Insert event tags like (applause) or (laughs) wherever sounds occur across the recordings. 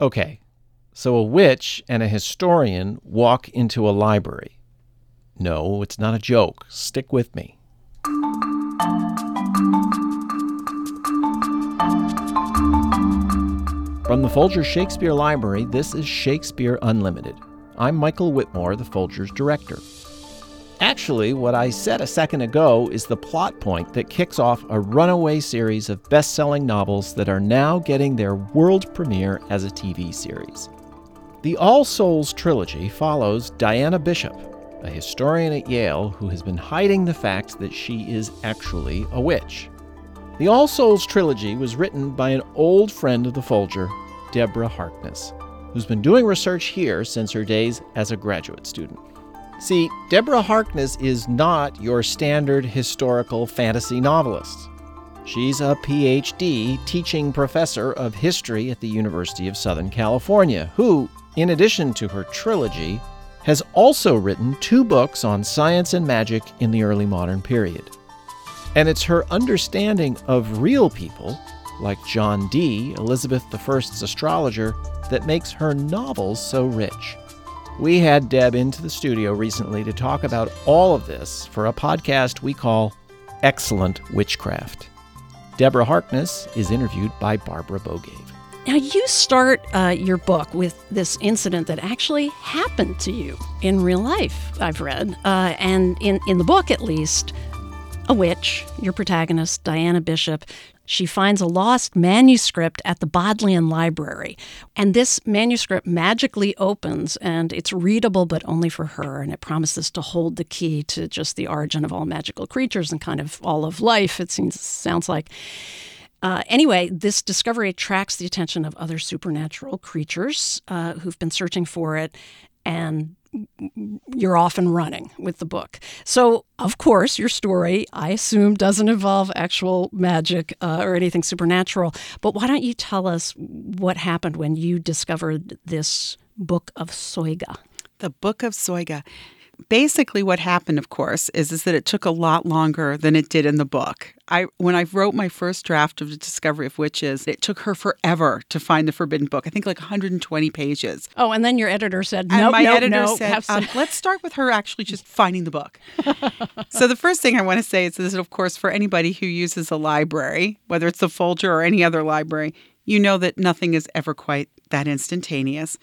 Okay, so a witch and a historian walk into a library. No, it's not a joke. Stick with me. From the Folger Shakespeare Library, this is Shakespeare Unlimited. I'm Michael Whitmore, the Folger's director. Actually, what I said a second ago is the plot point that kicks off a runaway series of best selling novels that are now getting their world premiere as a TV series. The All Souls trilogy follows Diana Bishop, a historian at Yale who has been hiding the fact that she is actually a witch. The All Souls trilogy was written by an old friend of the Folger, Deborah Harkness, who's been doing research here since her days as a graduate student. See, Deborah Harkness is not your standard historical fantasy novelist. She's a PhD teaching professor of history at the University of Southern California, who, in addition to her trilogy, has also written two books on science and magic in the early modern period. And it's her understanding of real people, like John Dee, Elizabeth I's astrologer, that makes her novels so rich. We had Deb into the studio recently to talk about all of this for a podcast we call Excellent Witchcraft. Deborah Harkness is interviewed by Barbara Bogaev. Now, you start uh, your book with this incident that actually happened to you in real life, I've read. Uh, and in, in the book, at least, a witch, your protagonist, Diana Bishop, she finds a lost manuscript at the Bodleian Library. And this manuscript magically opens and it's readable, but only for her. And it promises to hold the key to just the origin of all magical creatures and kind of all of life, it seems, sounds like. Uh, anyway, this discovery attracts the attention of other supernatural creatures uh, who've been searching for it. And you're off and running with the book. So, of course, your story, I assume, doesn't involve actual magic uh, or anything supernatural. But why don't you tell us what happened when you discovered this book of Soyga? The Book of Soyga basically what happened of course is is that it took a lot longer than it did in the book. I when i wrote my first draft of the discovery of witches it took her forever to find the forbidden book. I think like 120 pages. Oh and then your editor said no nope, my nope, editor nope, said um, (laughs) let's start with her actually just finding the book. (laughs) So the first thing i want to say is that of course for anybody who uses a library whether it's the folger or any other library you know that nothing is ever quite that instantaneous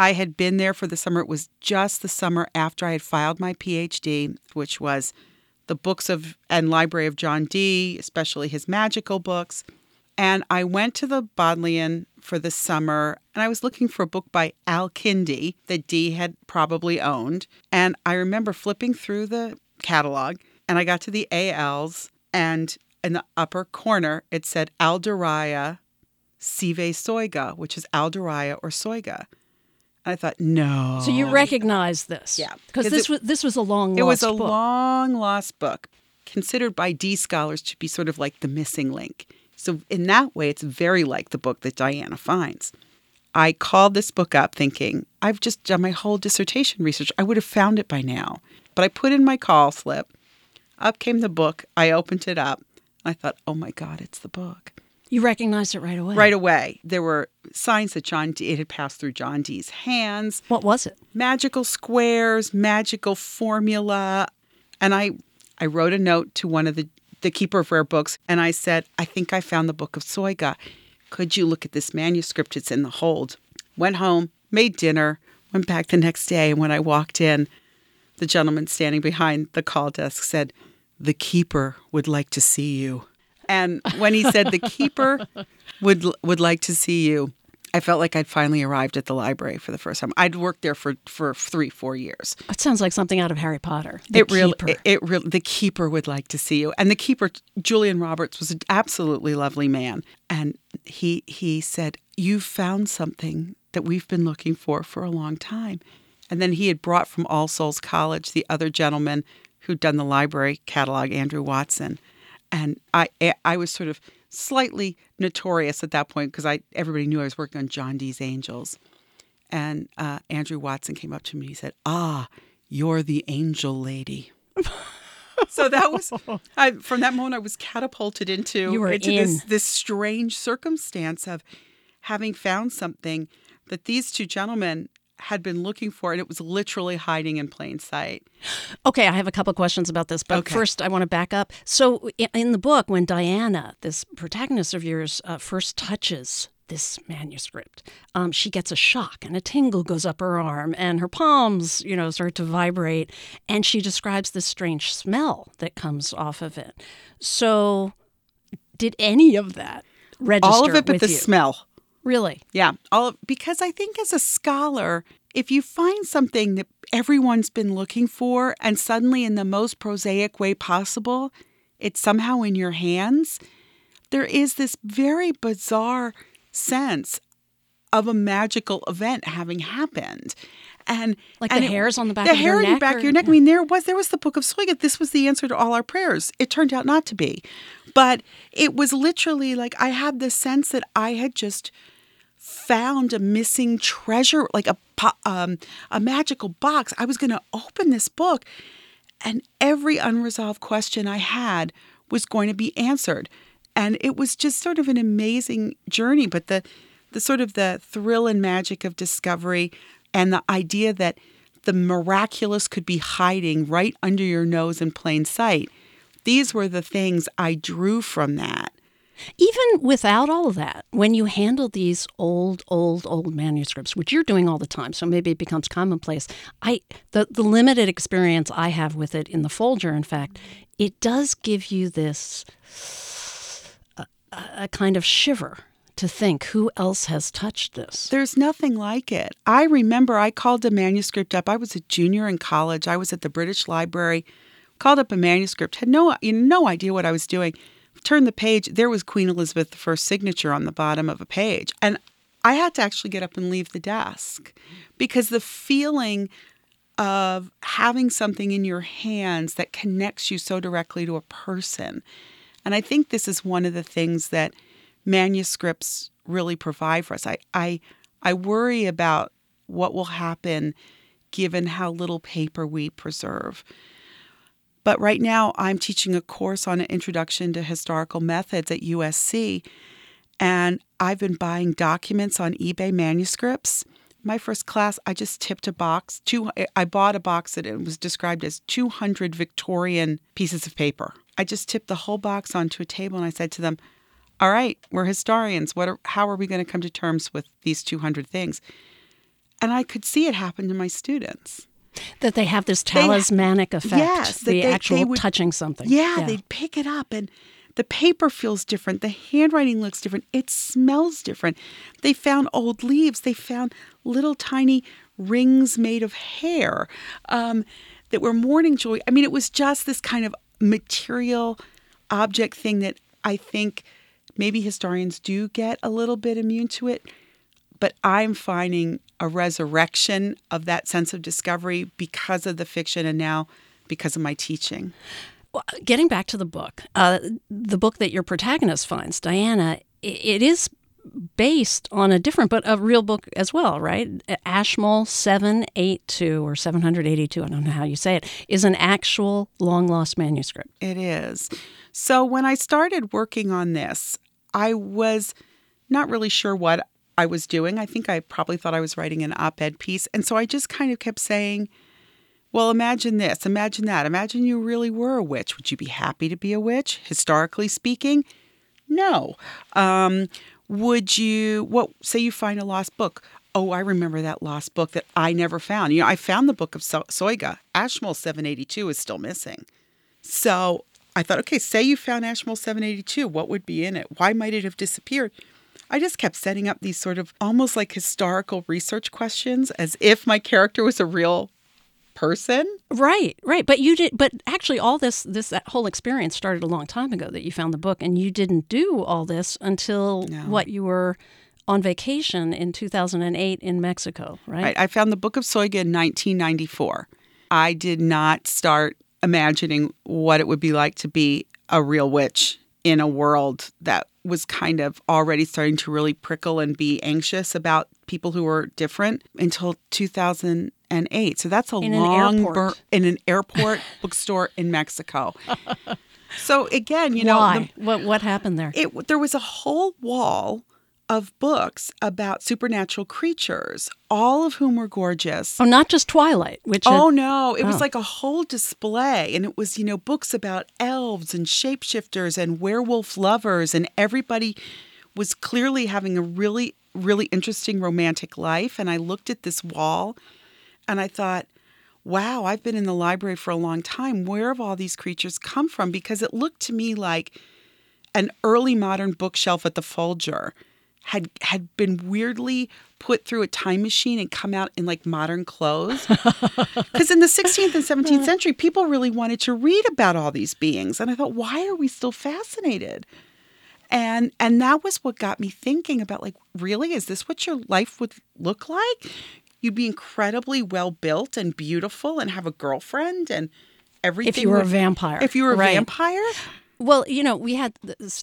I had been there for the summer. It was just the summer after I had filed my PhD, which was the books of and library of John Dee, especially his magical books. And I went to the Bodleian for the summer and I was looking for a book by Al Kindi that Dee had probably owned. And I remember flipping through the catalog and I got to the ALs and in the upper corner it said Aldaraia Sive Soyga, which is Aldaraia or Soyga. I thought, no. So you recognize this, Yeah, because this it- was this was a long. It was a book. long lost book, considered by Dee scholars to be sort of like the missing link. So, in that way, it's very like the book that Diana finds. I called this book up thinking, I've just done my whole dissertation research. I would have found it by now. But I put in my call slip. Up came the book. I opened it up. I thought, oh my God, it's the book. You recognized it right away. Right away, there were signs that John Dee, it had passed through John Dee's hands. What was it? magical squares, magical formula. And I I wrote a note to one of the the keeper of rare books and I said, I think I found the book of Soyga. Could you look at this manuscript? It's in the hold. Went home, made dinner, went back the next day, and when I walked in, the gentleman standing behind the call desk said, The keeper would like to see you. And when he said the (laughs) keeper would would like to see you, I felt like I'd finally arrived at the library for the first time. I'd worked there for for three, four years. It sounds like something out of Harry Potter. The it really, it, it really, the keeper would like to see you. And the keeper, Julian Roberts, was an absolutely lovely man. And he he said, "You found something that we've been looking for for a long time." And then he had brought from All Souls College the other gentleman who'd done the library catalog, Andrew Watson. And I I was sort of slightly notorious at that point because I everybody knew I was working on John Dee's Angels. And uh, Andrew Watson came up to me and he said, Ah, you're the angel lady. (laughs) so that was I, from that moment I was catapulted into You were into in. this this strange circumstance of having found something that these two gentlemen had been looking for, and it was literally hiding in plain sight. Okay, I have a couple questions about this, but Okay. first I want to back up. So, in the book, when Diana, this protagonist of yours, uh, first touches this manuscript, um, she gets a shock and a tingle goes up her arm, and her palms, you know, start to vibrate, and she describes this strange smell that comes off of it. So, did any of that register All of it but the you? smell. Really? Yeah, all because I think as a scholar, if you find something that everyone's been looking for and suddenly in the most prosaic way possible, it's somehow in your hands, there is this very bizarre sense of a magical event having happened. And Like and the hairs on the back the of your neck. The hair on your back or- of your neck. I mean, there was there was the book of Soyga. This was the answer to all our prayers. It turned out not to be, but it was literally like I had the sense that I had just found a missing treasure, like a um, a magical box. I was going to open this book, and every unresolved question I had was going to be answered, and it was just sort of an amazing journey. But the the sort of the thrill and magic of discovery, and the idea that the miraculous could be hiding right under your nose in plain sight. These were the things I drew from that. Even without all of that, when you handle these old, old, old manuscripts, which you're doing all the time, so maybe it becomes commonplace. I the, the limited experience I have with it in the Folger, in fact, it does give you this uh, a, a kind of shiver to think who else has touched this. There's nothing like it. I remember I called a manuscript up. I was a junior in college. I was at the British Library, called up a manuscript, had no you know, no idea what I was doing. Turned the page, there was Queen Elizabeth I's signature on the bottom of a page. And I had to actually get up and leave the desk because the feeling of having something in your hands that connects you so directly to a person. And I think this is one of the things that manuscripts really provide for us. I I, I worry about what will happen given how little paper we preserve. But right now, I'm teaching a course on an introduction to historical methods at USC, and I've been buying documents on eBay manuscripts. My first class, I just tipped a box. Two, I bought a box that it was described as 200 Victorian pieces of paper. I just tipped the whole box onto a table, and I said to them, "All right, we're historians. What? Are, how are we going to come to terms with these 200 things?" And I could see it happen to my students. That they have this talismanic effect, Yes, the they- actual they would- touching something. Yeah, they'd pick it up and the paper feels different. The handwriting looks different. It smells different. They found old leaves. They found little tiny rings made of hair um, that were mourning jewelry. I mean, it was just this kind of material object thing that I think maybe historians do get a little bit immune to it. But I'm finding a resurrection of that sense of discovery because of the fiction and now because of my teaching. Well, getting back to the book, uh, the book that your protagonist finds, Diana, it is based on a different, but a real book as well, right? Ashmole 782 or 782, I don't know how you say it, is an actual long lost manuscript. It is. So when I started working on this, I was not really sure what I was doing. I think I probably thought I was writing an op ed piece. And so I just kind of kept saying, well, imagine this, imagine that. Imagine you really were a witch. Would you be happy to be a witch, historically speaking? No. Um, would you, what, say you find a lost book. Oh, I remember that lost book that I never found. You know, I found the book of so- Soyga. Ashmole 782 is still missing. So I thought, okay, say you found Ashmole 782. What would be in it? Why might it have disappeared? I just kept setting up these sort of almost like historical research questions as if my character was a real person. Right, right. But you did. But actually, all this this that whole experience started a long time ago. That you found the book, and you didn't do all this until No. what you were on vacation in 2008 in Mexico, right? Right. I found the Book of Soyga in 1994. I did not start imagining what it would be like to be a real witch in a world that was kind of already starting to really prickle and be anxious about people who were different until 2008. So that's a In long in an airport (laughs) bookstore in Mexico. (laughs) So again, you know, Why? the- what what happened there? it there was a whole wall of books about supernatural creatures, all of whom were gorgeous. Oh, not just Twilight, which Oh had- no, it Oh. was like a whole display and it was, you know, books about elves and shapeshifters and werewolf lovers and everybody was clearly having a really really interesting romantic life and I looked at this wall and I thought, "Wow, I've been in the library for a long time. Where have all these creatures come from?" because it looked to me like an early modern bookshelf at the Folger had had been weirdly put through a time machine and come out in like modern clothes. (laughs) Because in the 16th and 17th century, people really wanted to read about all these beings, and I thought, why are we still fascinated? And and that was what got me thinking about like, really, is this what your life would look like? You'd be incredibly well built and beautiful and have a girlfriend and everything. if you were a vampire. If you were a Right. vampire, Well, you know, we had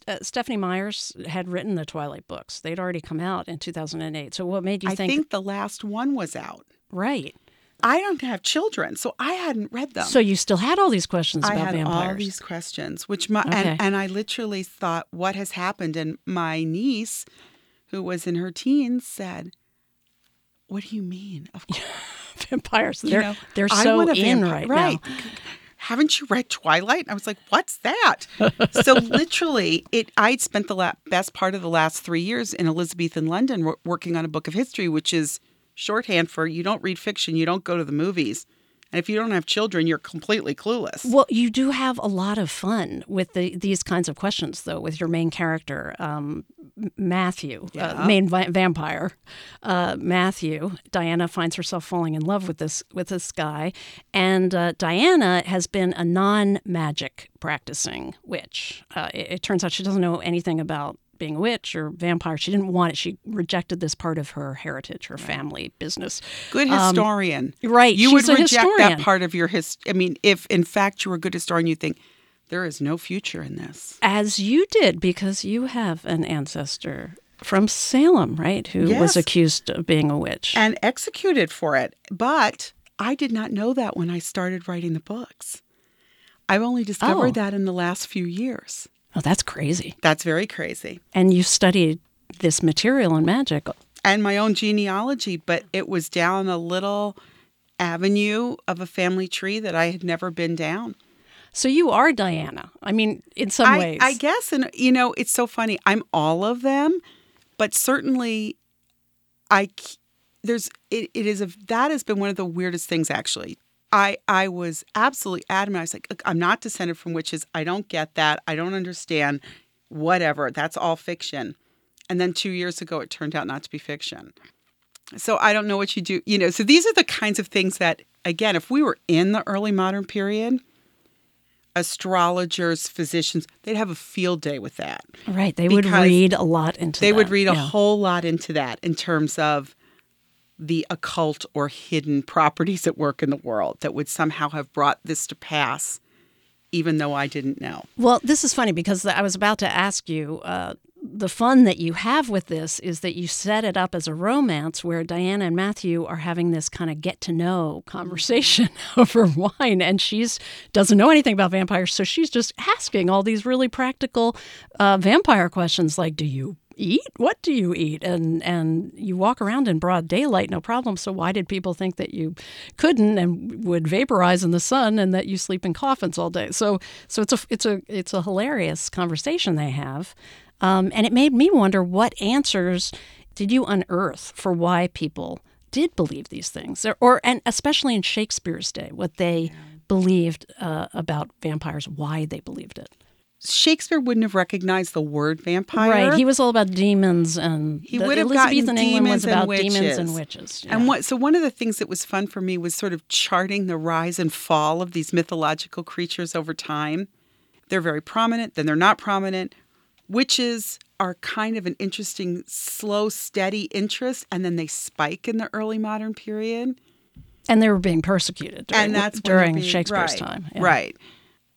uh, Stephanie Myers had written the Twilight books. They'd already come out in 2008. So what made you I think, I think the last one was out. right? I don't have children, so I hadn't read them. So you still had all these questions I about had vampires. all these questions, which my Okay. and, and I literally thought, what has happened? And my niece, who was in her teens, said, "What do you mean? Of (laughs) course, vampires. They're know, they're so in right, right. now. Haven't you read Twilight? I was like, what's that? so (laughs) literally, it. I'd spent the la- best part of the last three years in Elizabethan London wor- working on a book of history, which is shorthand for you don't read fiction, you don't go to the movies, and if you don't have children, you're completely clueless. Well, you do have a lot of fun with the, these kinds of questions, though, with your main character, um, Matthew, Yeah. uh, main vi- vampire, uh, Matthew. Diana finds herself falling in love with this with this guy, and uh, Diana has been a non-magic practicing witch. Uh, it, it turns out she doesn't know anything about being a witch or vampire. She didn't want it. She rejected this part of her heritage, her family business. Good um, historian. Right, You she's would reject historian. that part of your hist. I mean, if in fact you were a good historian, you think there is no future in this. As you did, because you have an ancestor from Salem, right, who Yes. was accused of being a witch. And executed for it. But I did not know that when I started writing the books. I've only discovered Oh. that in the last few years. Oh, that's crazy. That's very crazy. And you studied this material in magic. And my own genealogy, but it was down a little avenue of a family tree that I had never been down. So you are Diana. I mean, in some I, ways. I guess, and you know, it's so funny. I'm all of them, but certainly, I, there's it, it is a that has been one of the weirdest things actually. I I was absolutely adamant. I was like, I'm not descended from witches. I don't get that. I don't understand. Whatever. That's all fiction. And then two years ago, it turned out not to be fiction. So I don't know what you do. You know. So these are the kinds of things that, again, if we were in the early modern period, astrologers, physicians, they'd have a field day with that. right. They would read a lot into that. They would that, read a yeah. whole lot into that in terms of the occult or hidden properties at work in the world that would somehow have brought this to pass, even though I didn't know. Well, this is funny because I was about to ask you. Uh, the fun that you have with this is that you set it up as a romance where Diana and Matthew are having this kind of get to know conversation (laughs) over wine, and she's doesn't know anything about vampires, so she's just asking all these really practical uh, vampire questions like, "Do you eat? What do you eat?" and and you walk around in broad daylight, no problem. So why did people think that you couldn't and would vaporize in the sun, and that you sleep in coffins all day? So so it's a it's a it's a hilarious conversation they have. Um, and it made me wonder what answers did you unearth for why people did believe these things, or, or and especially in Shakespeare's day, what they believed uh, about vampires, why they believed it. Shakespeare wouldn't have recognized the word vampire. Right, he was all about demons, and He would have gotten Elizabethan England was demons and about demons and witches. witches. And what so one of the things that was fun for me was sort of charting the rise and fall of these mythological creatures over time. They're very prominent, then they're not prominent. Witches are kind of an interesting, slow, steady interest, and then they spike in the early modern period. and they were being persecuted during, and that's during being- Shakespeare's right, time. yeah. Right.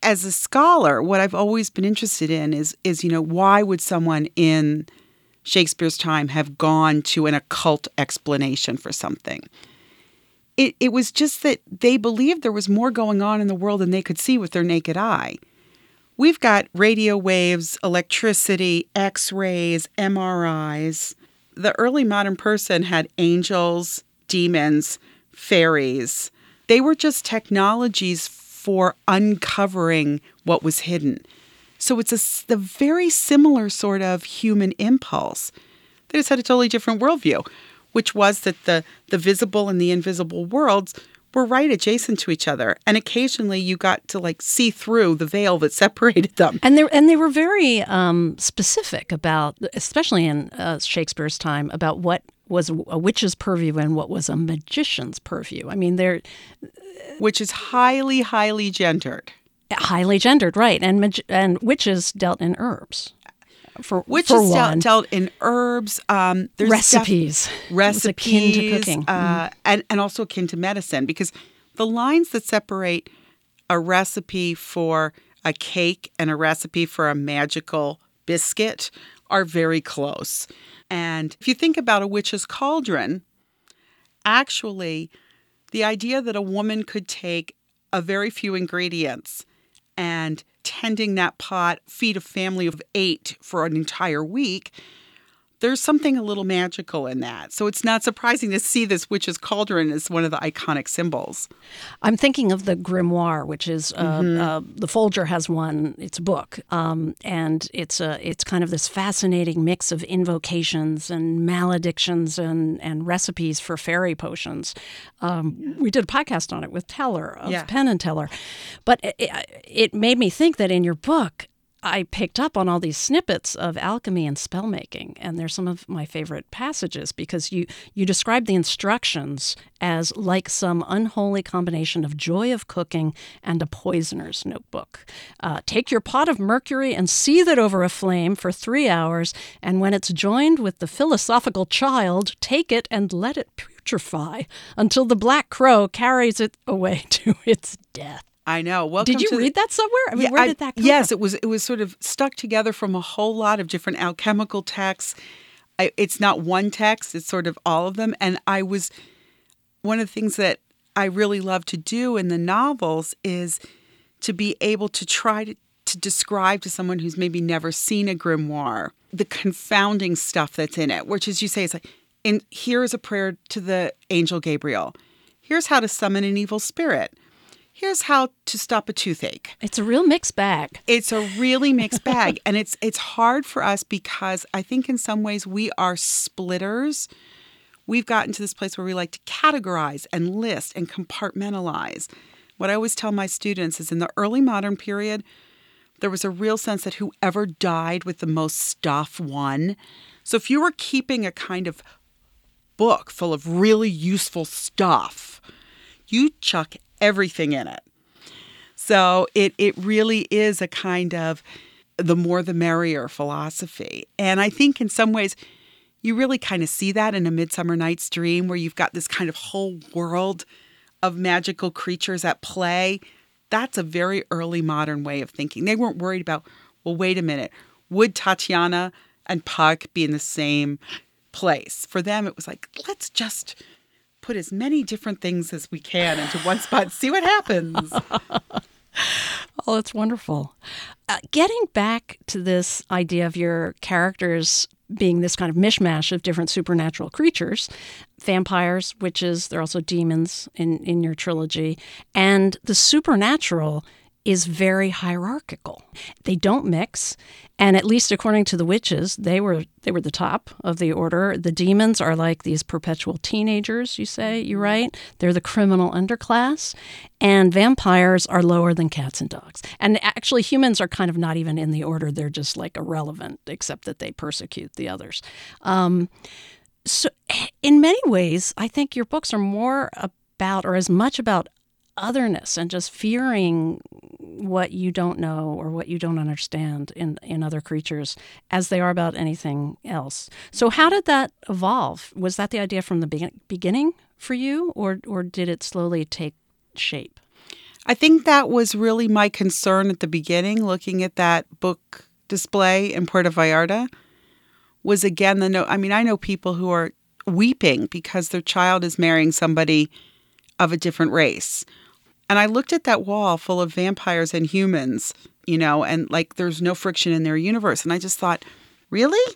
As a scholar, what I've always been interested in is is you know why would someone in Shakespeare's time have gone to an occult explanation for something? It it was just that they believed there was more going on in the world than they could see with their naked eye. We've got radio waves, electricity, X-rays, MRIs, the early modern person had angels, demons, fairies. They were just technologies for uncovering what was hidden. So it's a the very similar sort of human impulse. They just had a totally different worldview, which was that the the visible and the invisible worlds were right adjacent to each other, and occasionally you got to like see through the veil that (laughs) separated them. And they and they were very um, specific about, especially in uh, Shakespeare's time, about what was a witch's purview and what was a magician's purview. I mean, they're which is highly, highly gendered. Highly gendered, right? And mag- and witches dealt in herbs. For witches for one. dealt, dealt in herbs. Um, there's recipes, def- recipes, akin to cooking, uh, mm. and and also akin to medicine because the lines that separate a recipe for a cake and a recipe for a magical biscuit are very close. And if you think about a witch's cauldron, actually, the idea that a woman could take a very few ingredients and tending that pot feed a family of eight for an entire week there's something a little magical in that. So it's not surprising to see this witch's cauldron as one of the iconic symbols. I'm thinking of the grimoire, which is uh, mm-hmm. uh, the Folger has one. It's a book, um, and it's a it's kind of this fascinating mix of invocations and maledictions and and recipes for fairy potions. Um, we did a podcast on it with Teller of yeah. Penn and Teller, but it, it made me think that in your book I picked up on all these snippets of alchemy and spellmaking, and they're some of my favorite passages because you you describe the instructions as like some unholy combination of joy of cooking and a poisoner's notebook. Uh, take your pot of mercury and seethe it over a flame for three hours, and when it's joined with the philosophical child, take it and let it putrefy until the black crow carries it away (laughs) to its death. I know. Welcome did you read the, that somewhere? I mean, yeah, where did that come Yes, from? it was. It was sort of stuck together from a whole lot of different alchemical texts. I, it's not one text; it's sort of all of them. And I was one of the things that I really love to do in the novels is to be able to try to, to describe to someone who's maybe never seen a grimoire the confounding stuff that's in it. Which, as you say, is like, and here is a prayer to the angel Gabriel. Here's how to summon an evil spirit here's how to stop a toothache. It's a real mixed bag. It's a really mixed bag (laughs) and it's it's hard for us because I think in some ways we are splitters. We've gotten to this place where we like to categorize and list and compartmentalize. What I always tell my students is in the early modern period, there was a real sense that whoever died with the most stuff won. So if you were keeping a kind of book full of really useful stuff, you chuck everything in it. So it it really is a kind of the more the merrier philosophy. And I think in some ways you really kind of see that in a Midsummer Night's Dream where you've got this kind of whole world of magical creatures at play. That's a very early modern way of thinking. They weren't worried about, well, wait a minute, would Titania and Puck be in the same place? For them, it was like, let's just put as many different things as we can into one spot, see what happens. (laughs) oh, that's wonderful. Uh, getting back to this idea of your characters being this kind of mishmash of different supernatural creatures vampires, witches, they're also demons in, in your trilogy, and the supernatural is very hierarchical. They don't mix, and at least according to the witches, they were they were the top of the order. The demons are like these perpetual teenagers, you say, you write. They're the criminal underclass, and vampires are lower than cats and dogs. And actually humans are kind of not even in the order. They're just like irrelevant except that they persecute the others. Um, so in many ways, I think your books are more about or as much about otherness and just fearing what you don't know or what you don't understand in, in other creatures as they are about anything else. So, how did that evolve? Was that the idea from the be- beginning for you, or, or did it slowly take shape? I think that was really my concern at the beginning, looking at that book display in Puerto Vallarta, was again the note. I mean, I know people who are weeping because their child is marrying somebody of a different race and I looked at that wall full of vampires and humans, you know, and like there's no friction in their universe. And I just thought, really?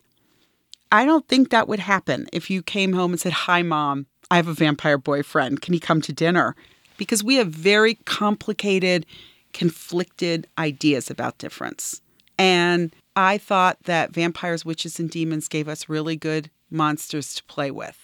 I don't think that would happen if you came home and said, Hi, mom, I have a vampire boyfriend. Can he come to dinner? Because we have very complicated, conflicted ideas about difference. And I thought that vampires, witches, and demons gave us really good monsters to play with.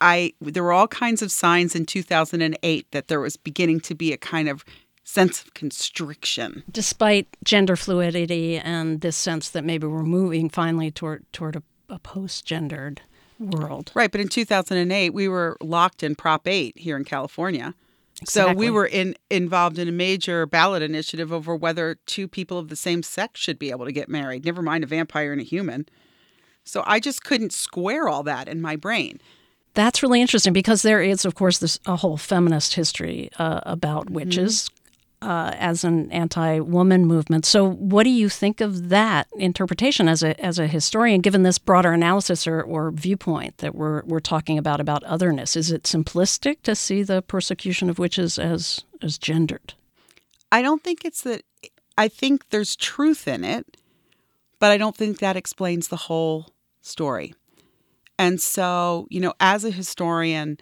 I there were all kinds of signs in 2008 that there was beginning to be a kind of sense of constriction. Despite gender fluidity and this sense that maybe we're moving finally toward toward a, a post-gendered world. Right, but in 2008 we were locked in Prop 8 here in California. So we were in involved in a major ballot initiative over whether two people of the same sex should be able to get married, never mind a vampire and a human. So I just couldn't square all that in my brain. That's really interesting because there is, of course, this a whole feminist history uh, about witches uh, as an anti-woman movement. So, what do you think of that interpretation as a as a historian, given this broader analysis or, or viewpoint that we're we're talking about about otherness? Is it simplistic to see the persecution of witches as as gendered? I don't think it's that I think there's truth in it, but I don't think that explains the whole story. And so, you know, as a historian,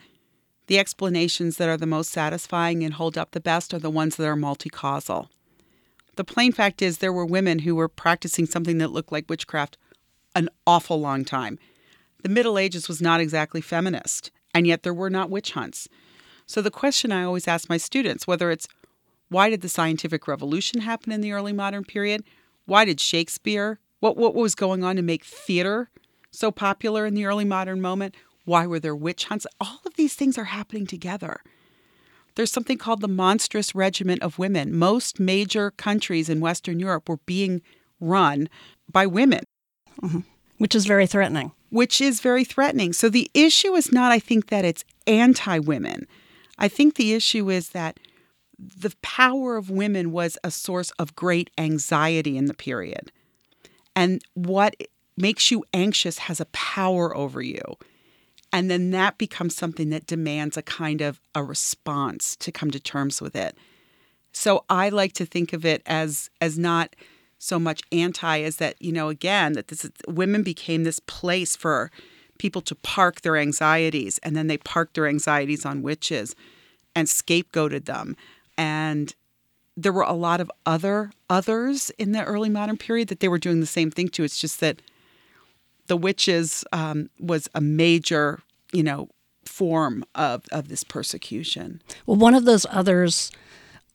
the explanations that are the most satisfying and hold up the best are the ones that are multi-causal. The plain fact is there were women who were practicing something that looked like witchcraft an awful long time. The Middle Ages was not exactly feminist, and yet there were not witch hunts. So the question I always ask my students, whether it's why did the scientific revolution happen in the early modern period? Why did Shakespeare? What what was going on to make theater so popular in the early modern moment? Why were there witch hunts? All of these things are happening together. There's something called the monstrous regiment of women. Most major countries in Western Europe were being run by women, mm-hmm. Which is very threatening. which is very threatening. So the issue is not, I think, that it's anti women. I think the issue is that the power of women was a source of great anxiety in the period. And what makes you anxious has a power over you. And then that becomes something that demands a kind of a response to come to terms with it. So I like to think of it as as not so much anti as that, you know, again, that this women became this place for people to park their anxieties and then they parked their anxieties on witches and scapegoated them. And there were a lot of other others in the early modern period that they were doing the same thing to. It's just that the witches um, was a major, you know, form of, of this persecution. Well, one of those others,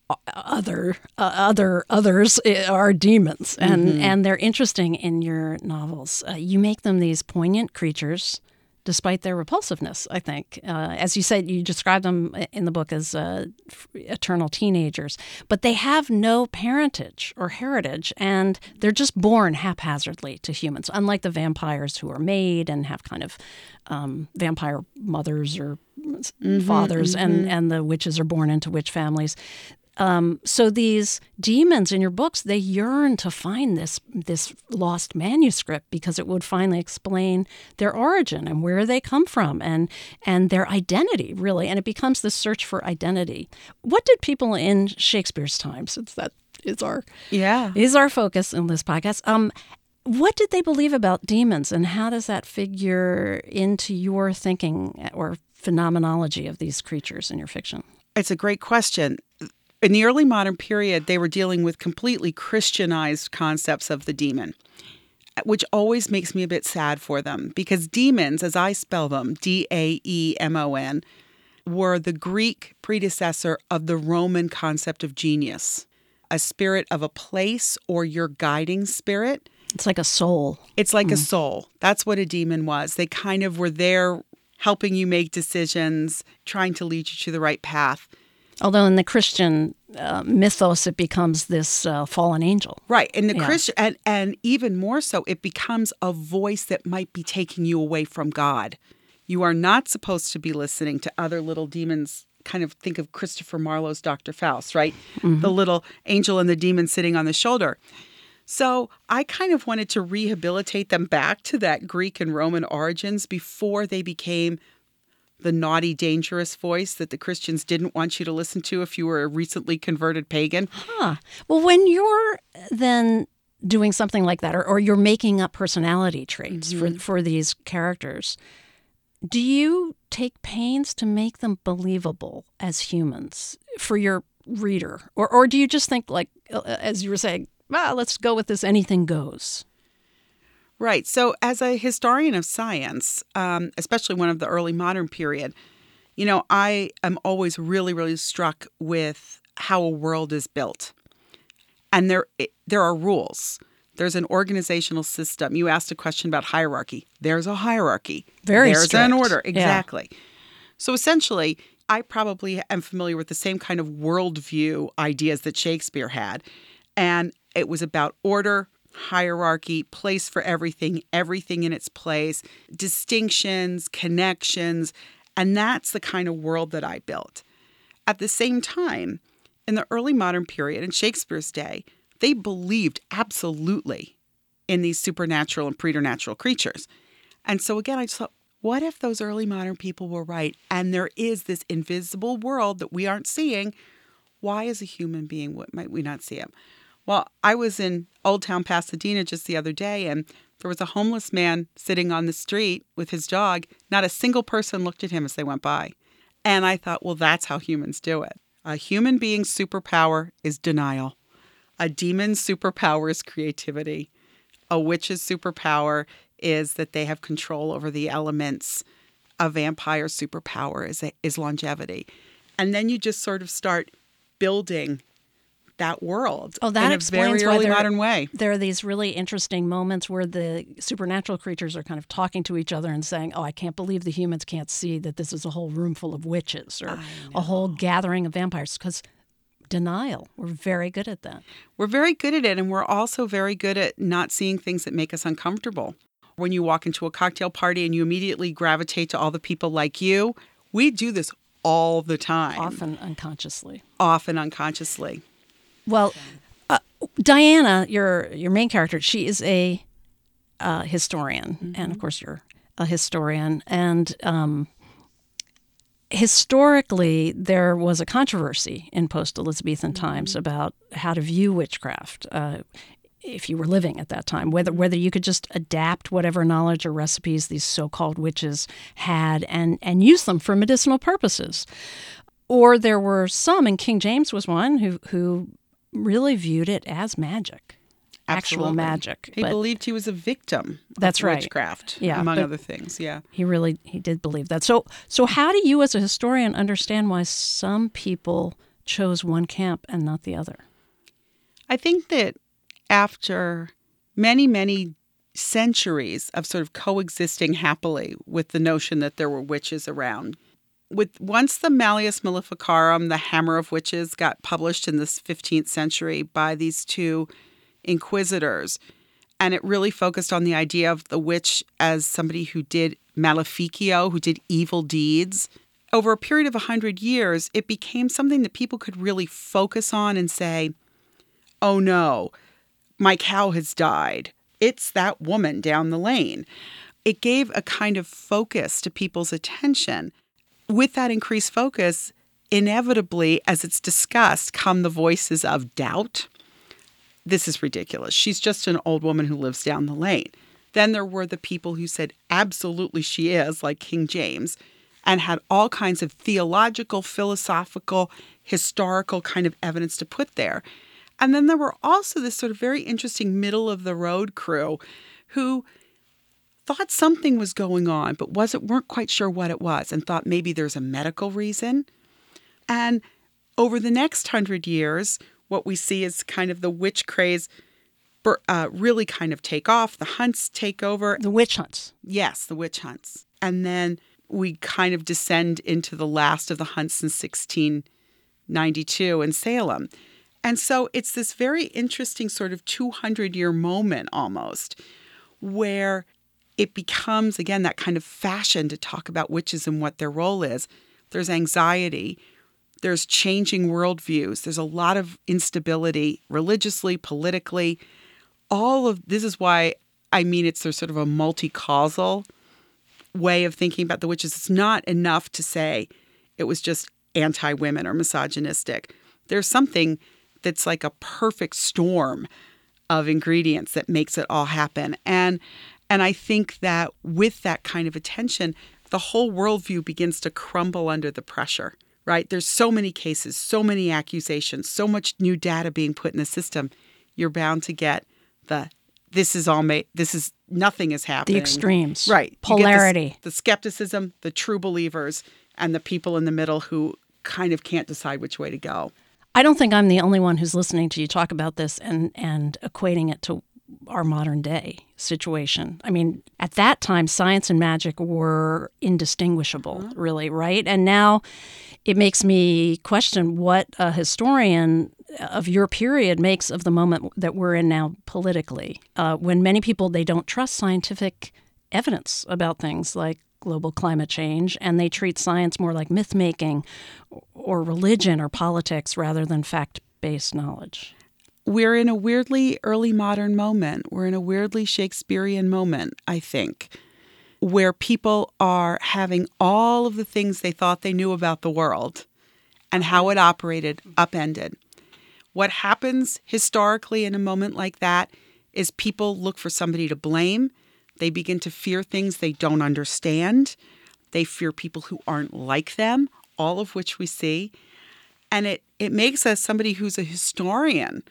uh, other uh, other others uh, are demons, and and they're interesting in your novels. Uh, you make them these poignant creatures, despite their repulsiveness. I think, uh, as you said, you describe them in the book as uh, eternal teenagers, but they have no parentage or heritage, and they're just born haphazardly to humans. Unlike the vampires who are made and have kind of um, vampire mothers or fathers, and and the witches are born into witch families. Um, so these demons in your books, they yearn to find this this lost manuscript because it would finally explain their origin and where they come from and and their identity, really. And it becomes this search for identity. What did people in Shakespeare's time, since that is our Yeah. is our focus in this podcast, um, what did they believe about demons, and how does that figure into your thinking or phenomenology of these creatures in your fiction? It's a great question. In the early modern period, they were dealing with completely Christianized concepts of the demon, which always makes me a bit sad for them because demons, as I spell them, D A E M O N, were the Greek predecessor of the Roman concept of genius, a spirit of a place or your guiding spirit. It's like a soul. It's like a mm. soul. That's what a demon was. They kind of were there helping you make decisions, trying to lead you to the right path. Although in the Christian uh, mythos, it becomes this uh, fallen angel. Right. And the Yeah. Christian and, and even more so, it becomes a voice that might be taking you away from God. You are not supposed to be listening to other little demons. Kind of think of Christopher Marlowe's Dr. Faust, right? The little angel and the demon sitting on the shoulder. So I kind of wanted to rehabilitate them back to that Greek and Roman origins before they became the naughty, dangerous voice that the Christians didn't want you to listen to if you were a recently converted pagan. Huh. Well, when you're then doing something like that, or, or you're making up personality traits for, for these characters, do you take pains to make them believable as humans for your reader? Or, or do you just think, like, uh, as you were saying, well, let's go with this anything goes? Right. So, as a historian of science, um, especially one of the early modern period, you know, I am always really, really struck with how a world is built, and there there are rules. There's an organizational system. You asked a question about hierarchy. There's a hierarchy. Very There's strict. an order. Yeah. Exactly. So essentially, I probably am familiar with the same kind of worldview ideas that Shakespeare had. And it was about order, hierarchy, place for everything, everything in its place, distinctions, connections. And that's the kind of world that I built. At the same time, in the early modern period, in Shakespeare's day, they believed absolutely in these supernatural and preternatural creatures. And so again, I just thought, what if those early modern people were right and there is this invisible world that we aren't seeing? Why, as a human being, what might we not see him? Well, I was in Old Town Pasadena just the other day and there was a homeless man sitting on the street with his dog. Not a single person looked at him as they went by. And I thought, well, that's how humans do it. A human being's superpower is denial. A demon's superpower is creativity. A witch's superpower is that they have control over the elements. A vampire's superpower is, is longevity. And then you just sort of start building that world Oh, that in a explains very early there- modern way. There are these really interesting moments where the supernatural creatures are kind of talking to each other and saying, "Oh, I can't believe the humans can't see that this is a whole room full of witches or a whole gathering of vampires." Because denial, we're very good at that. We're very good at it, and we're also very good at not seeing things that make us uncomfortable. When you walk into a cocktail party and you immediately gravitate to all the people like you, we do this all the time, Often unconsciously. often unconsciously. Well, uh, Diana, your your main character, she is a uh, historian, and of course, you're a historian. And um, historically, there was a controversy in post Elizabethan times about how to view witchcraft. Uh, if you were living at that time, whether whether you could just adapt whatever knowledge or recipes these so-called witches had and and use them for medicinal purposes, or there were some, and King James was one who who really viewed it as magic, actual magic. He but believed he was a victim. That's of right. Witchcraft, Yeah, among other things. Yeah. he really he did believe that. So so how do you as a historian understand why some people chose one camp and not the other? I think that after many, many centuries of sort of coexisting happily with the notion that there were witches around, with once the Malleus Maleficarum, the Hammer of Witches, got published in the 15th century by these two inquisitors, and it really focused on the idea of the witch as somebody who did maleficio, who did evil deeds. Over a period of 100 years, it became something that people could really focus on and say, oh no, my cow has died. It's that woman down the lane. It gave a kind of focus to people's attention. With that increased focus, inevitably, as it's discussed, come the voices of doubt. This is ridiculous. She's just an old woman who lives down the lane. Then there were the people who said, absolutely, she is, like King James, and had all kinds of theological, philosophical, historical kind of evidence to put there. And then there were also this sort of very interesting middle of the road crew who thought something was going on, but wasn't weren't quite sure what it was, and thought maybe there's a medical reason. And over the next hundred years, what we see is kind of the witch craze uh, really kind of take off. The hunts take over. The witch hunts. Yes, the witch hunts. And then we kind of descend into the last of the hunts in 1692 in Salem. And so it's this very interesting sort of 200 year moment almost where it becomes, again, that kind of fashion to talk about witches and what their role is. There's anxiety, there's changing worldviews, there's a lot of instability religiously, politically. All of this is why I mean it's there's sort of a multi causal way of thinking about the witches. It's not enough to say it was just anti women or misogynistic. There's something that's like a perfect storm of ingredients that makes it all happen. And and I think that with that kind of attention, the whole worldview begins to crumble under the pressure, right? There's so many cases, so many accusations, so much new data being put in the system. You're bound to get the this is all made this is nothing is happening. The extremes. Right. Get the- Polarity. the skepticism, the true believers, and the people in the middle who kind of can't decide which way to go. I don't think I'm the only one who's listening to you talk about this and, and equating it to our modern day situation. I mean, at that time, science and magic were indistinguishable, really, right? And now it makes me question what a historian of your period makes of the moment that we're in now politically, uh, when many people they don't trust scientific evidence about things like global climate change, and they treat science more like myth making or religion or politics rather than fact based knowledge. We're in a weirdly early modern moment. We're in a weirdly Shakespearean moment, I think, where people are having all of the things they thought they knew about the world and how it operated upended. What happens historically in a moment like that is people look for somebody to blame. They begin to fear things they don't understand. They fear people who aren't like them, all of which we see. And it, it makes us somebody who's a historian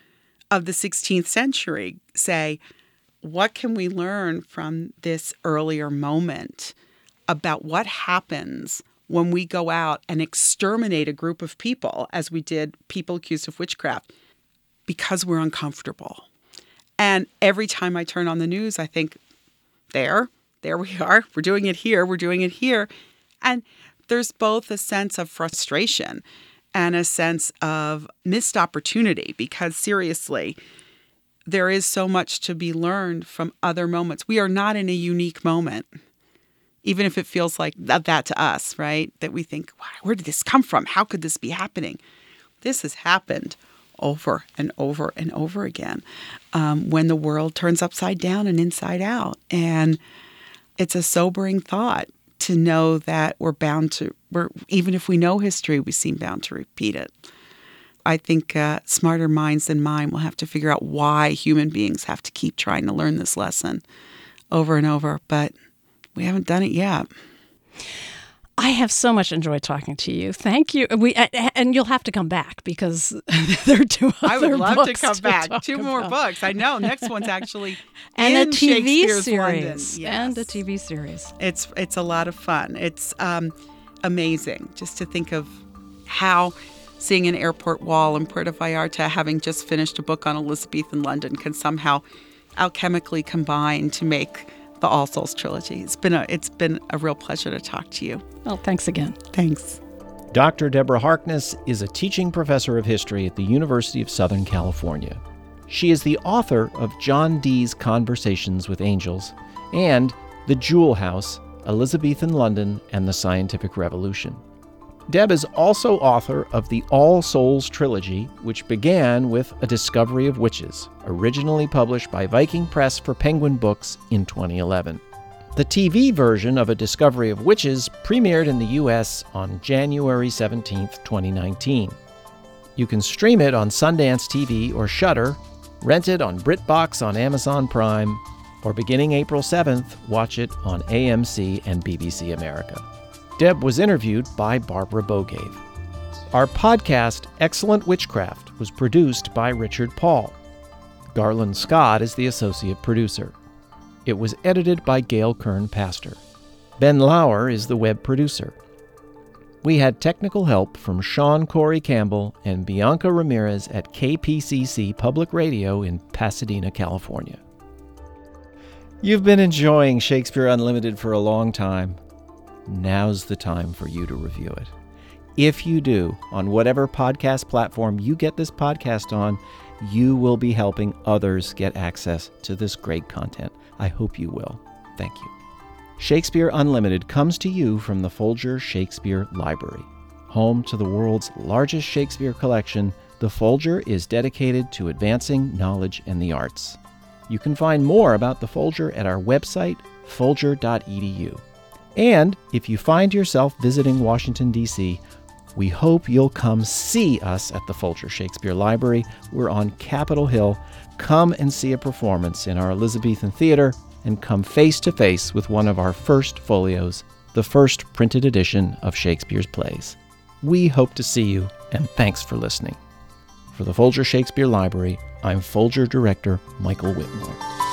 of the 16th century say, what can we learn from this earlier moment about what happens when we go out and exterminate a group of people, as we did people accused of witchcraft, because we're uncomfortable? And every time I turn on the news, I think, there, there we are. We're doing it here. We're doing it here. And there's both a sense of frustration and a sense of missed opportunity because seriously, there is so much to be learned from other moments. We are not in a unique moment, even if it feels like that, that to us, right? That we think, wow, where did this come from? How could this be happening? This has happened over and over and over again um, when the world turns upside down and inside out. And it's a sobering thought to know that we're bound to, we're, even if we know history, we seem bound to repeat it. I think uh, smarter minds than mine will have to figure out why human beings have to keep trying to learn this lesson over and over, but we haven't done it yet. I have so much enjoyed talking to you. Thank you. We and you'll have to come back because (laughs) there are two I would love to come back. talk Two more about. books. I know. Next one's actually and in a TV series Yes. and a TV series. It's it's a lot of fun. It's um, amazing just to think of how seeing an airport wall in Puerto Vallarta, having just finished a book on Elizabethan London, can somehow alchemically combine to make the All Souls trilogy. It's been a it's been a real pleasure to talk to you. Well, thanks again. Thanks. Dr. Deborah Harkness is a teaching professor of history at the University of Southern California. She is the author of John Dee's Conversations with Angels and The Jewel House Elizabethan London and the Scientific Revolution. Deb is also author of the All Souls trilogy, which began with A Discovery of Witches, originally published by Viking Press for Penguin Books in 2011. The TV version of A Discovery of Witches premiered in the US on January 17, 2019. You can stream it on Sundance TV or Shudder, rent it on BritBox on Amazon Prime, or beginning April 7th, watch it on AMC and BBC America. Deb was interviewed by Barbara Bogaev. Our podcast, Excellent Witchcraft, was produced by Richard Paul. Garland Scott is the associate producer. It was edited by Gail Kern Paster. Ben Lauer is the web producer. We had technical help from Sean Corey Campbell and Bianca Ramirez at KPCC Public Radio in Pasadena, California. You've been enjoying Shakespeare Unlimited for a long time. Now's the time for you to review it. If you do, on whatever podcast platform you get this podcast on, you will be helping others get access to this great content. I hope you will. Thank you. Shakespeare Unlimited comes to you from the Folger Shakespeare Library. Home to the world's largest Shakespeare collection, the Folger is dedicated to advancing knowledge and the arts. You can find more about the Folger at our website, folger.edu. And if you find yourself visiting Washington, D.C., We hope you'll come see us at the Folger Shakespeare Library. We're on Capitol Hill. Come and see a performance in our Elizabethan theater and come face to face with one of our first folios, the first printed edition of Shakespeare's plays. We hope to see you, and thanks for listening. For the Folger Shakespeare Library, I'm Folger Director Michael Witmore.